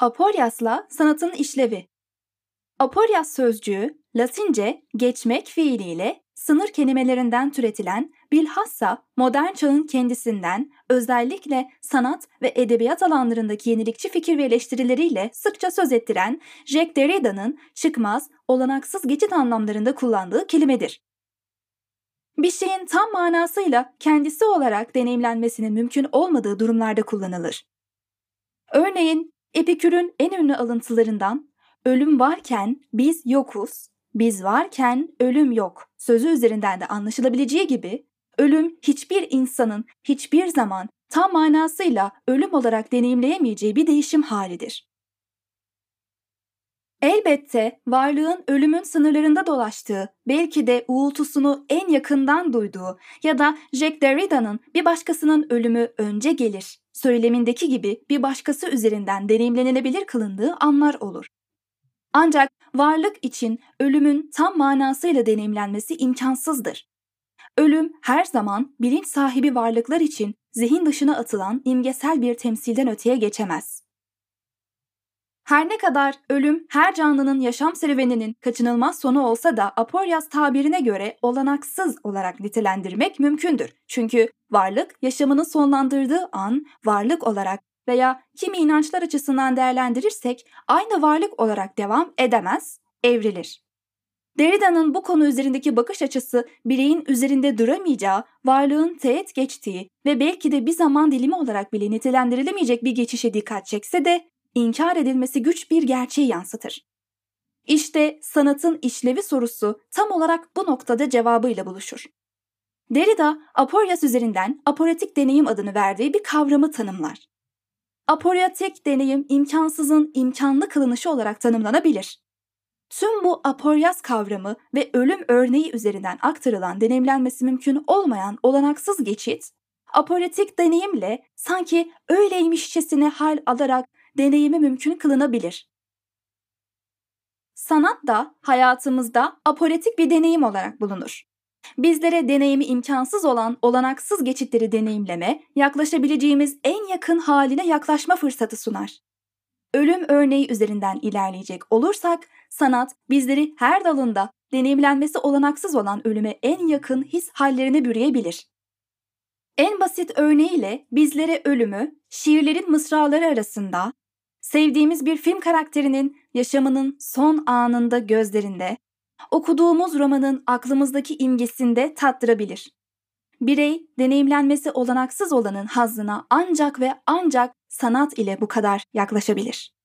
Aporyasla sanatın işlevi. Aporyas sözcüğü Latince geçmek fiiliyle sınır kelimelerinden türetilen bilhassa modern çağın kendisinden özellikle sanat ve edebiyat alanlarındaki yenilikçi fikir ve eleştirileriyle sıkça söz ettiren Jacques Derrida'nın çıkmaz, olanaksız geçit anlamlarında kullandığı kelimedir. Bir şeyin tam manasıyla kendisi olarak deneyimlenmesinin mümkün olmadığı durumlarda kullanılır. Örneğin Epikür'ün en ünlü alıntılarından ölüm varken biz yokuz, biz varken ölüm yok sözü üzerinden de anlaşılabileceği gibi ölüm hiçbir insanın hiçbir zaman tam manasıyla ölüm olarak deneyimleyemeyeceği bir değişim halidir. Elbette varlığın ölümün sınırlarında dolaştığı, belki de uğultusunu en yakından duyduğu ya da Jack Derrida'nın bir başkasının ölümü önce gelir söylemindeki gibi bir başkası üzerinden deneyimlenilebilir kılındığı anlar olur. Ancak varlık için ölümün tam manasıyla deneyimlenmesi imkansızdır. Ölüm her zaman bilinç sahibi varlıklar için zihin dışına atılan imgesel bir temsilden öteye geçemez. Her ne kadar ölüm her canlının yaşam serüveninin kaçınılmaz sonu olsa da Aporyas tabirine göre olanaksız olarak nitelendirmek mümkündür. Çünkü varlık yaşamını sonlandırdığı an varlık olarak veya kimi inançlar açısından değerlendirirsek aynı varlık olarak devam edemez, evrilir. Derrida'nın bu konu üzerindeki bakış açısı bireyin üzerinde duramayacağı, varlığın teğet geçtiği ve belki de bir zaman dilimi olarak bile nitelendirilemeyecek bir geçişe dikkat çekse de inkar edilmesi güç bir gerçeği yansıtır. İşte sanatın işlevi sorusu tam olarak bu noktada cevabıyla buluşur. Derrida, aporyas üzerinden aporetik deneyim adını verdiği bir kavramı tanımlar. Aporyatik deneyim imkansızın imkanlı kılınışı olarak tanımlanabilir. Tüm bu aporyas kavramı ve ölüm örneği üzerinden aktarılan deneyimlenmesi mümkün olmayan olanaksız geçit, aporetik deneyimle sanki öyleymişçesine hal alarak deneyimi mümkün kılınabilir. Sanat da hayatımızda aporetik bir deneyim olarak bulunur. Bizlere deneyimi imkansız olan olanaksız geçitleri deneyimleme, yaklaşabileceğimiz en yakın haline yaklaşma fırsatı sunar. Ölüm örneği üzerinden ilerleyecek olursak, sanat bizleri her dalında deneyimlenmesi olanaksız olan ölüme en yakın his hallerine bürüyebilir. En basit örneğiyle bizlere ölümü, şiirlerin mısraları arasında, sevdiğimiz bir film karakterinin yaşamının son anında gözlerinde, okuduğumuz romanın aklımızdaki imgesinde tattırabilir. Birey, deneyimlenmesi olanaksız olanın hazzına ancak ve ancak sanat ile bu kadar yaklaşabilir.